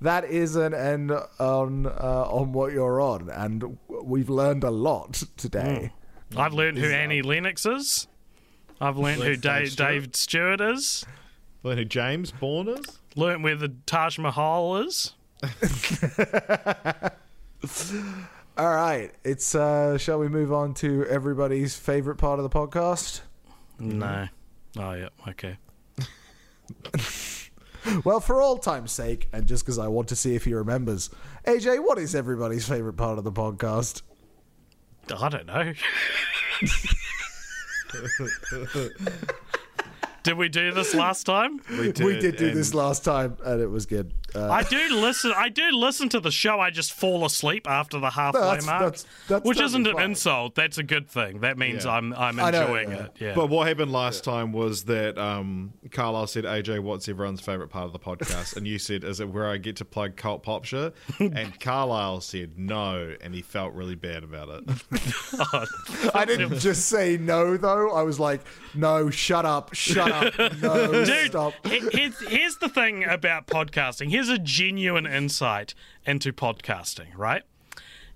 that is an end on uh, on what you're on, and we've learned a lot today. I've learned who Annie Lennox is. I've learned who Dave Dave, Stewart. Dave Stewart is. Learn who James Bourne is. Learned where the Taj Mahal is. All right, it's uh, shall we move on to everybody's favorite part of the podcast? No. Oh yeah. Okay. Well, for all time's sake, and just because I want to see if he remembers, AJ, what is everybody's favorite part of the podcast? I don't know. Did we do this last time? we did do and- this last time, and it was good. Uh, I do listen. I do listen to the show. I just fall asleep after the halfway that's- mark, that's- that's which isn't an fine. insult. That's a good thing. That means Yeah. I'm I'm I know, enjoying yeah. it. Yeah. But what happened last time was that um, Carlisle said, "AJ, what's everyone's favorite part of the podcast?" And you said, "Is it where I get to plug Cult Popture?" And Carlisle said, "No," and he felt really bad about it. I didn't just say no, though. I was like, no, shut up, shut up, no, Dude, stop. here's, here's the thing about podcasting. Here's a genuine insight into podcasting, right?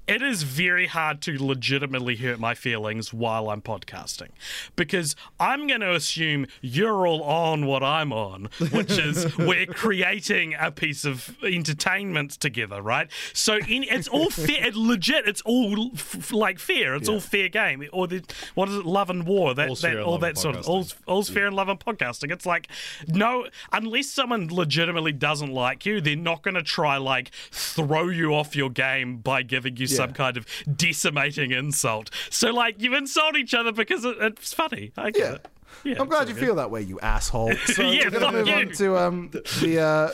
It is very hard to legitimately hurt my feelings while I'm podcasting because I'm going to assume you're all on what I'm on, which is we're creating a piece of entertainment together, right? So in, it's all fair, it legit, it's all f- like fair, it's all fair game, or the what is it, love and war, that, All's that all that sort of all's all's fair in love and podcasting. It's like no, unless someone legitimately doesn't like you, they're not going to try like throw you off your game by giving you some kind of decimating insult. So like you insult each other because it, it's funny. I get Yeah. it. Yeah, I'm glad you all feel that way, you asshole. So Yeah, we're gonna move you. on to um, the uh,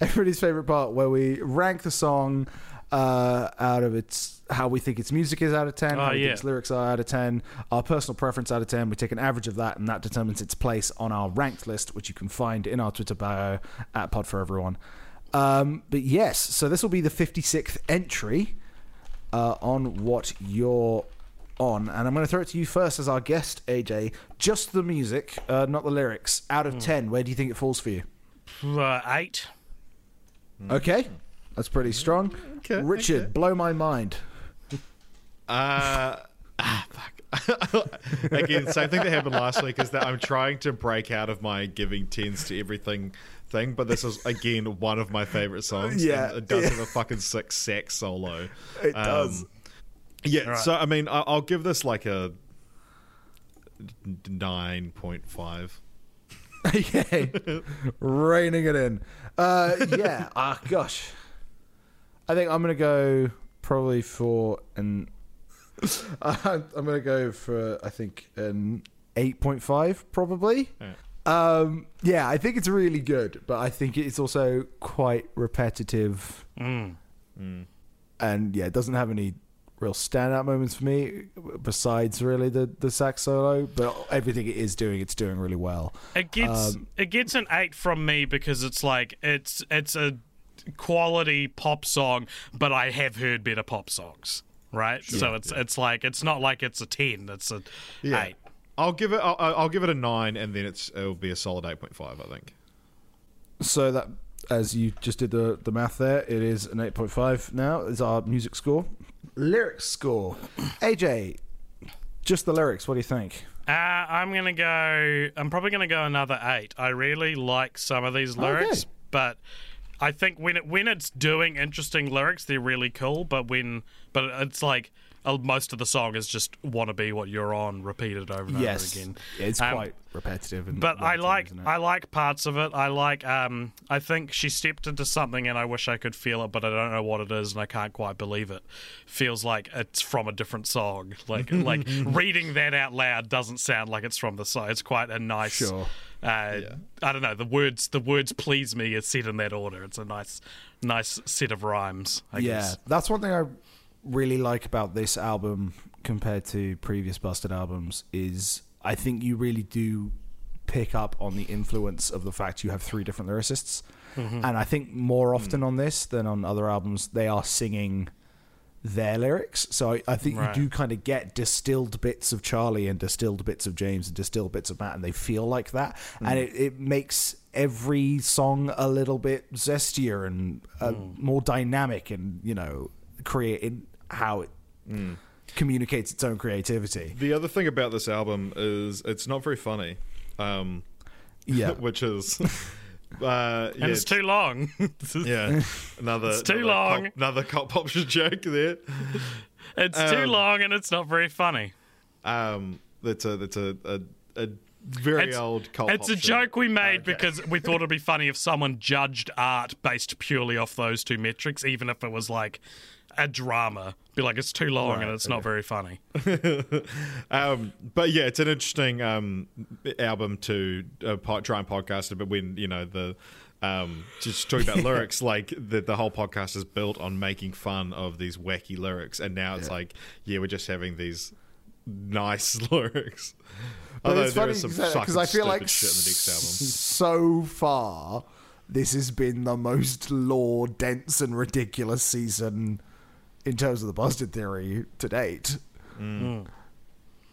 everybody's favorite part, where we rank the song uh, out of its how we think its music is out of ten, Oh, how we yeah. think its lyrics are out of ten, our personal preference out of ten. We take an average of that, and that determines its place on our ranked list, which you can find in our Twitter bio at Pod for Everyone. Um, but yes, so this will be the 56th entry uh, on what you're on, and I'm going to throw it to you first as our guest, AJ. Just the music, uh, not the lyrics. Out of ten, where do you think it falls for you? Uh, eight. Okay, that's pretty strong. Okay, Richard, okay. blow my mind. Uh, ah, fuck. Again, same thing that happened last week is that I'm trying to break out of my giving tens to everything thing, but this is again one of my favorite songs. Yeah, and it does yeah. have a fucking sick sax solo. It does. Yeah, right. so I mean, I- I'll give this like a nine point five. okay, reining it in. Uh, yeah. Ah, gosh. I think I'm gonna go probably for an. I'm gonna go for I think an eight point five probably. Um, yeah, I think it's really good, but I think it's also quite repetitive, Mm. and yeah, it doesn't have any real standout moments for me besides really the the sax solo. But everything it is doing, it's doing really well. It gets Um, it gets an eight from me because it's like it's it's a quality pop song, but I have heard better pop songs, right? so it's it's like it's not like it's a ten, it's a eight. I'll give it. I'll, I'll give it a nine, and then it's it'll be a solid eight point five. I think. So that, as you just did the the math there, it is an eight point five now. Is our music score, lyrics score. AJ, just the lyrics. What do you think? Uh, I'm gonna go. I'm probably gonna go another eight. I really like some of these lyrics, Okay. but I think when it when it's doing interesting lyrics, they're really cool. But when but it's like most of the song is just "Wanna Be What You're On" repeated over and over again. it's Um, quite repetitive. And But I like isn't? I like parts of it. I like um I think she stepped into something and I wish I could feel it, but I don't know what it is and I can't quite believe it. Feels like it's from a different song. Like like reading that out loud doesn't sound like it's from the song. It's quite a nice Sure. uh, I don't know. The words the words please me is said in that order. It's a nice nice set of rhymes. I yeah, guess. that's one thing I really like about this album compared to previous Busted albums is I think you really do pick up on the influence of the fact you have three different lyricists, mm-hmm. and I think more hmm. often on this than on other albums they are singing their lyrics. So I, I think Right. you do kind of get distilled bits of Charlie and distilled bits of James and distilled bits of Matt, and they feel like that. Hmm. And it, it makes every song a little bit zestier and uh, hmm. more dynamic and, you know, create in how it communicates its own creativity. The other thing about this album is it's not very funny, um, Yeah. which is. Uh, yeah, and it's too long. yeah, another It's too another long. Cop, another cop pop joke there. it's too Um, long and it's not very funny. Um, that's a that's a a, a very It's, old cult. it's a joke we made because we thought it'd be funny if someone judged art based purely off those two metrics, even if it was like a drama. Be like, it's too long and it's not very funny. Um, but yeah, it's an interesting um, album to uh, po- try and podcast it. But when you know the um, just talking about lyrics, like the the whole podcast is built on making fun of these wacky lyrics, and now it's like, yeah, we're just having these nice lyrics. But Although it's there funny is some because I feel like shit in the next album. so far this has been the most lore dense and ridiculous season in terms of the busted theory to date. Well,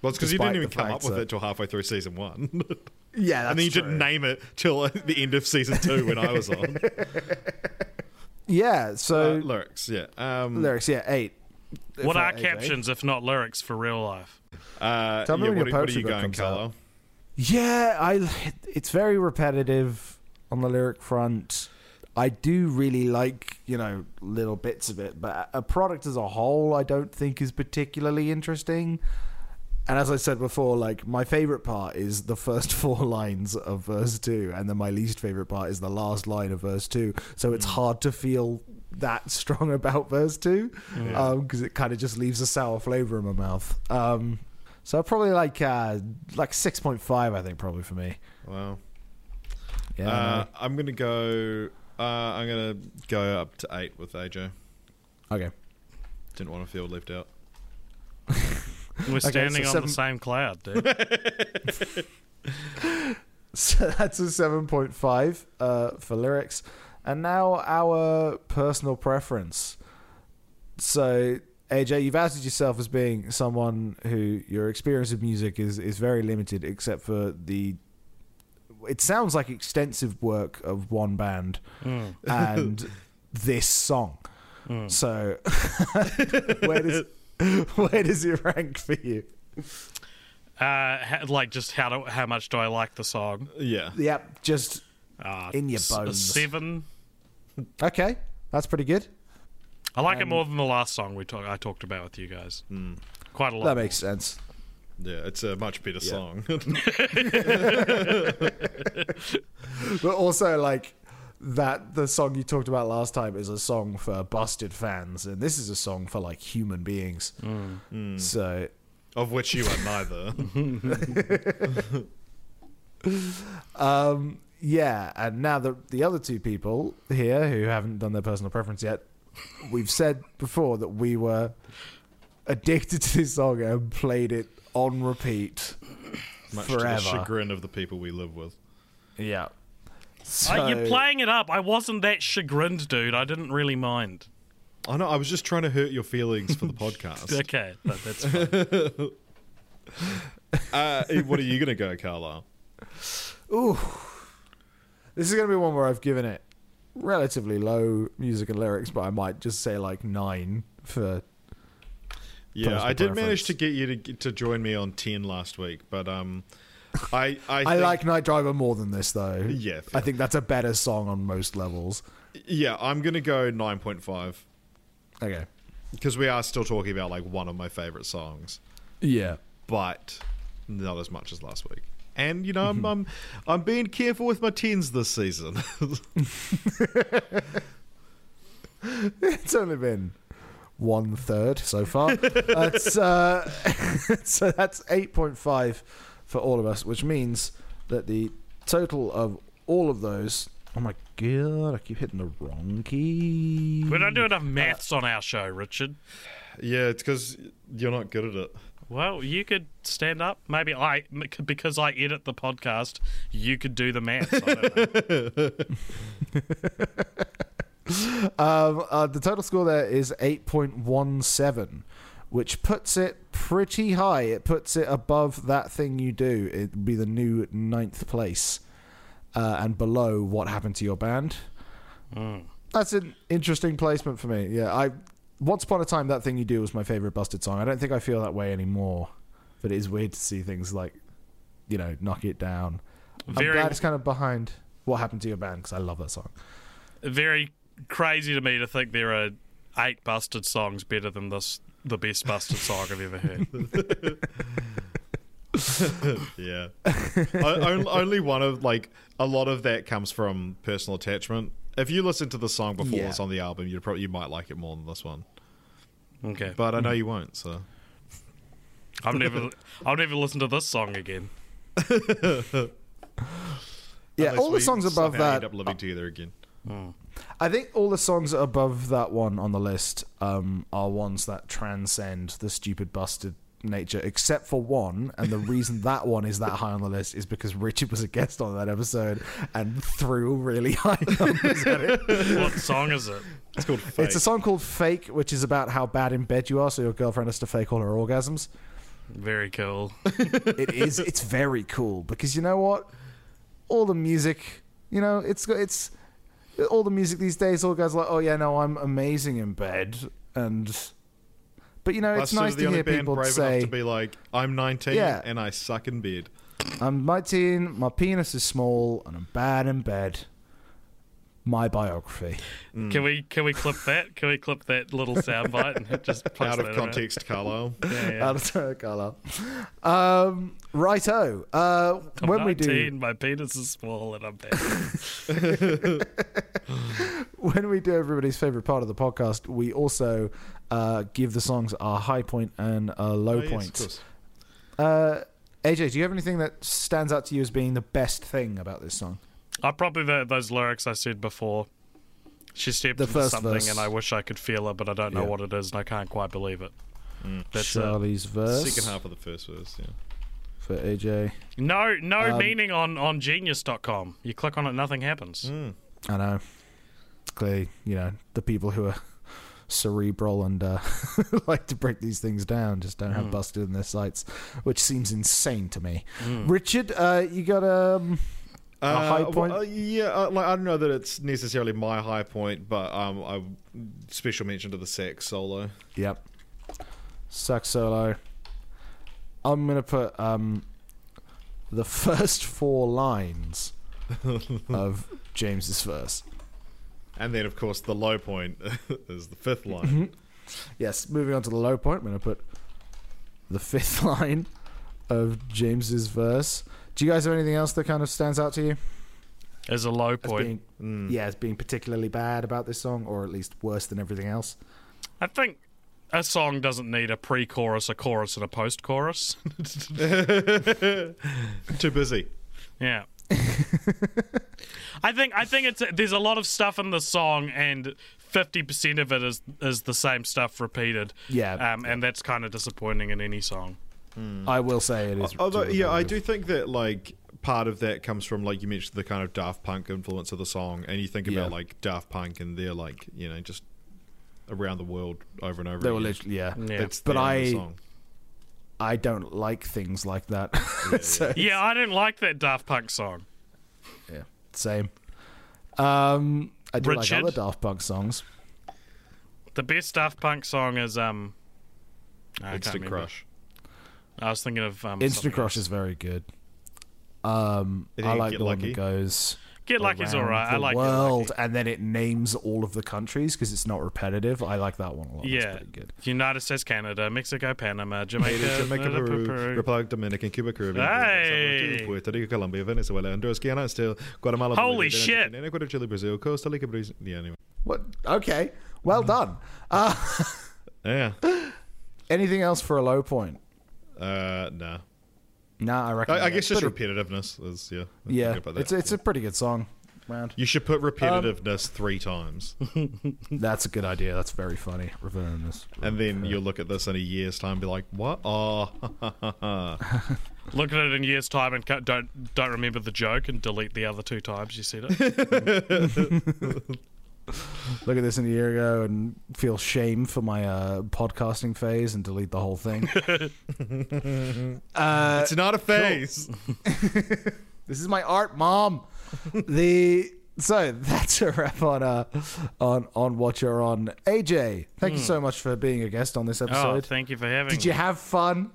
it's because you didn't even come up with that- it till halfway through season one. Yeah, that's and then you true. didn't name it till the end of season two when I was on. Yeah, Uh, so lyrics, yeah. Um, lyrics, yeah, eight. What are AJ. captions if not lyrics for real life? Uh, Tell me yeah, when what, your what are poetry you going, comes out. Carlo? Yeah, I. It's very repetitive on the lyric front. I do really like you know little bits of it, but a product as a whole, I don't think is particularly interesting. And as I said before, like my favorite part is the first four lines of verse two, and then my least favorite part is the last line of verse two. So it's hard to feel that strong about verse two because it kind of just leaves a sour flavor in my mouth. Um, so probably like uh, like six point five, I think probably for me. Wow. Yeah, Uh, I'm gonna go. Uh, I'm gonna go up to eight with AJ. okay. Didn't want to feel left out. We're standing so on seven- the same cloud, dude. So that's a 7.5 uh, for lyrics. And now our personal preference. So, AJ, you've outed yourself as being someone who your experience of music is, is very limited, except for the. It sounds like extensive work of one band and this song. So, where does where does it rank for you? uh, ha- like, just how do, how much do I like the song? Yeah. Yep, just Uh, In your s- a bones. seven. okay. That's pretty good. I like it more than the last song we talk- I talked about with you guys. Quite a lot. That makes sense. Yeah. It's a much better song. But also, like that, the song you talked about last time is a song for busted fans, and this is a song for like human beings. So, of which you are neither. um, yeah. And now the the other two people here who haven't done their personal preference yet, we've said before that we were addicted to this song and played it on repeat much to the forever. chagrin of the people we live with. Yeah. Uh, you're playing it up. I wasn't that chagrined, dude. I didn't really mind. I know. I was just trying to hurt your feelings for the podcast. Okay, that, that's fine. uh, what are you gonna go, Carlisle? Ooh. This is going to be one where I've given it relatively low music and lyrics, but I might just say like nine for. Yeah, I did preference. manage to get you to to join me on ten last week, but um, I I, I think- like Night Driver more than this, though. Yeah, I think that's a better song on most levels. yeah. I'm gonna go nine point five Okay. because we are still talking about like one of my favorite songs, Yeah. but not as much as last week. And you know, I'm I'm, I'm being careful with my tens this season. It's only been one third so far. that's uh, so that's eight point five for all of us, which means that the total of all of those. Oh my god! I keep hitting the wrong key. we don't do enough maths on our show, Richard. yeah, it's because you're not good at it. Well, you could stand up. Maybe I, because I edit the podcast, you could do the maths. I don't know. Um, uh, the total score there is 8.17, which puts it pretty high. It puts it above that thing you do. It'd be the new ninth place, uh, and below what happened to your band. That's an interesting placement for me. Yeah, I once upon a time that thing you do was my favorite Busted song. I don't think I feel that way anymore, but it is weird to see things like, you know, knock it down. I'm Very- glad it's kind of behind what happened to your band because I love that song. Very crazy to me to think there are eight busted songs better than this, the best busted song I've ever heard. Yeah. O- only one of like a lot of that comes from personal attachment. If you listen to the song before Yeah. it's on the album, you probably you might like it more than this one. Okay, But I know you won't. So I've never, I'll never listen to this song again. Yeah, all the songs above somehow that end up living together again. Oh. I think all the songs above that one on the list um, are ones that transcend the stupid busted nature, except for one. And the reason that one is that high on the list is because Richard was a guest on that episode and threw really high numbers at it. What song is it? It's called Fake. It's a song called Fake, which is about how bad in bed you are, so your girlfriend has to fake all her orgasms. Very cool. It is. It's very cool because you know what? All the music, you know, it's got it's all the music these days. All guys like, oh yeah, no, I'm amazing in bed, and but you know, it's nice to hear people brave say, enough to be like, "I'm 19 Yeah. and I suck in bed." I'm 19, my penis is small, and I'm bad in bed. My biography. Can we can we clip that? Can we clip that little soundbite and just post Out of context, Carlo? Yeah, yeah. Out of turn, Carlisle. Um, righto. Uh, I'm when we do my penis is small and I'm bad. when we do everybody's favorite part of the podcast, we also uh, give the songs a high point and a low Oh, yes, of point. course. Uh, AJ, do you have anything that stands out to you as being the best thing about this song? I probably the, those lyrics I said before. She stepped The into first something verse. and I wish I could feel it, but I don't know Yeah. what it is and I can't quite believe it. That's uh, it. Charlie's verse Second half of the first verse. Yeah. for AJ. No, no Um, meaning on, on genius.com. You click on it, nothing happens. I know. Clearly, you know, the people who are cerebral and uh, like to break these things down just don't Hmm. have busted in their sites, which seems insane to me. Hmm. Richard, uh, you got um, a high well, point? uh, yeah, uh, like, I don't know that it's necessarily my high point, but um, I special mention to the sax solo. Yep. Sax solo. I'm gonna put um the first four lines of James's verse. And then, of course, the low point is the fifth line. Mm-hmm. Yes, moving on to the low point, I'm gonna put the fifth line of James's verse. Do you guys have anything else that kind of stands out to you As a low as point. being yeah, as being particularly bad about this song, or at least worse than everything else? I think a song doesn't need a pre chorus, a chorus, and a post chorus. Too busy. Yeah. I think I think it's there's a lot of stuff in the song, and fifty percent of it is is the same stuff repeated. Yeah. um, and that's kind of disappointing in any song. I will say it is. Although, yeah, I do think that like part of that comes from like you mentioned the kind of Daft Punk influence of the song, and you think Yeah. about like Daft Punk and they're like you know just around the world over and over. They were literally yeah. Yeah. That's But the I- song. I don't like things like that. so, Yeah, I didn't like that Daft Punk song. yeah, same. Um, I do Richard? like other Daft Punk songs. The best Daft Punk song is um. I can't Instant remember. Crush. I was thinking of um, Instant something Crush is very good. Um, And I like Get the one that goes Get Lucky's around alright. I like Get world, and then it names all of the countries because it's not repetitive. I like that one a lot. That's Yeah, pretty good. United States, Canada, Mexico, Panama, Jamaica, Jamaica, Peru, Peru. Republic Dominican, Cuba, Caribbean, Hey! Puerto Rico, Colombia, Venezuela, Honduras, Guyana, still Guatemala, Holy Bolivia, shit. Argentina, Ecuador, Chile, Brazil, Costa Rica, Brazil. Yeah, anyway. What? Okay, well done. Uh, Yeah. anything else for a low point? Uh, nah. Nah, I reckon. I, I guess just pretty- repetitiveness is yeah. I'm Yeah, about that. it's it's a pretty good song. Round. you should put repetitiveness three times, That's a good idea. That's very funny. Reverting this. and then you'll look at this in a year's time and be like, "What? Oh, Look at it in years' time and don't don't remember the joke and delete the other two times you said it. look at this in a year ago and feel shame for my uh, podcasting phase and delete the whole thing. uh, It's not a phase. this is my art, mom. the so that's a wrap on uh on on what you're on. AJ, thank you so much for being a guest on this Oh, episode. thank you for having me. Did me. you have fun?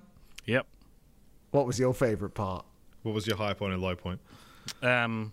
Yep. What was your favorite part? What was your high point and low point? Um,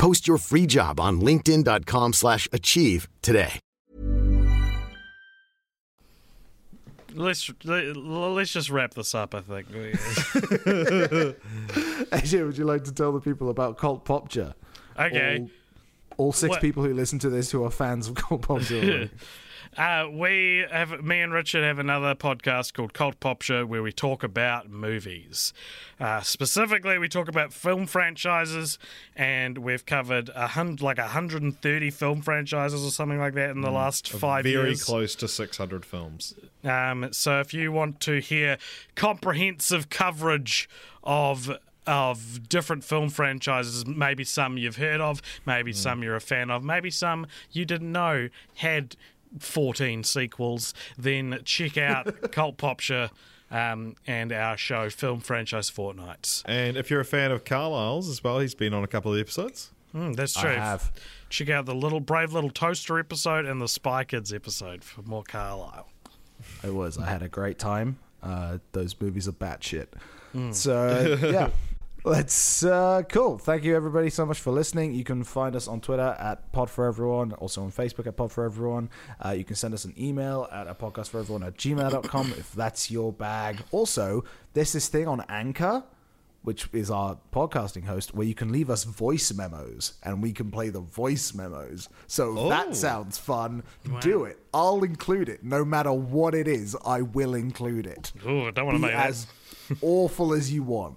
Post your free job on linkedin.com/achieve slash achieve today. let's let, let's just wrap this up. I think. AJ, would you like to tell the people about Cult Popture? Okay. All, all six What- people who listen to this who are fans of Cult Popture. Uh, we have me and Richard have another podcast called Cult Pop Show where we talk about movies. Uh, specifically, we talk about film franchises, and we've covered a hundred, like 130 film franchises or something like that in the last five Very years. Very close to 600 films. Um, so if you want to hear comprehensive coverage of of different film franchises, maybe some you've heard of, maybe some you're a fan of, maybe some you didn't know had 14 sequels, then check out Cult Popture um, and our show Film Franchise Fortnights. And if you're a fan of Carlisle's as well, he's been on a couple of episodes. Mm, that's I true. have. Check out the little Brave Little Toaster episode and the Spy Kids episode for more Carlisle. It was. I had a great time. Uh, those movies are batshit. So yeah, let's uh, cool. Thank you everybody so much for listening. You can find us on Twitter at Pod for Everyone, also on Facebook at Pod for Everyone. Uh, you can send us an email at a podcast for everyone at gmail.com if that's your bag. Also, there's this thing on Anchor. Which is our podcasting host, where you can leave us voice memos and we can play the voice memos. So if Oh. that sounds fun. Do it. I'll include it. No matter what it is, I will include it Ooh, I don't want to make that. as awful as you want.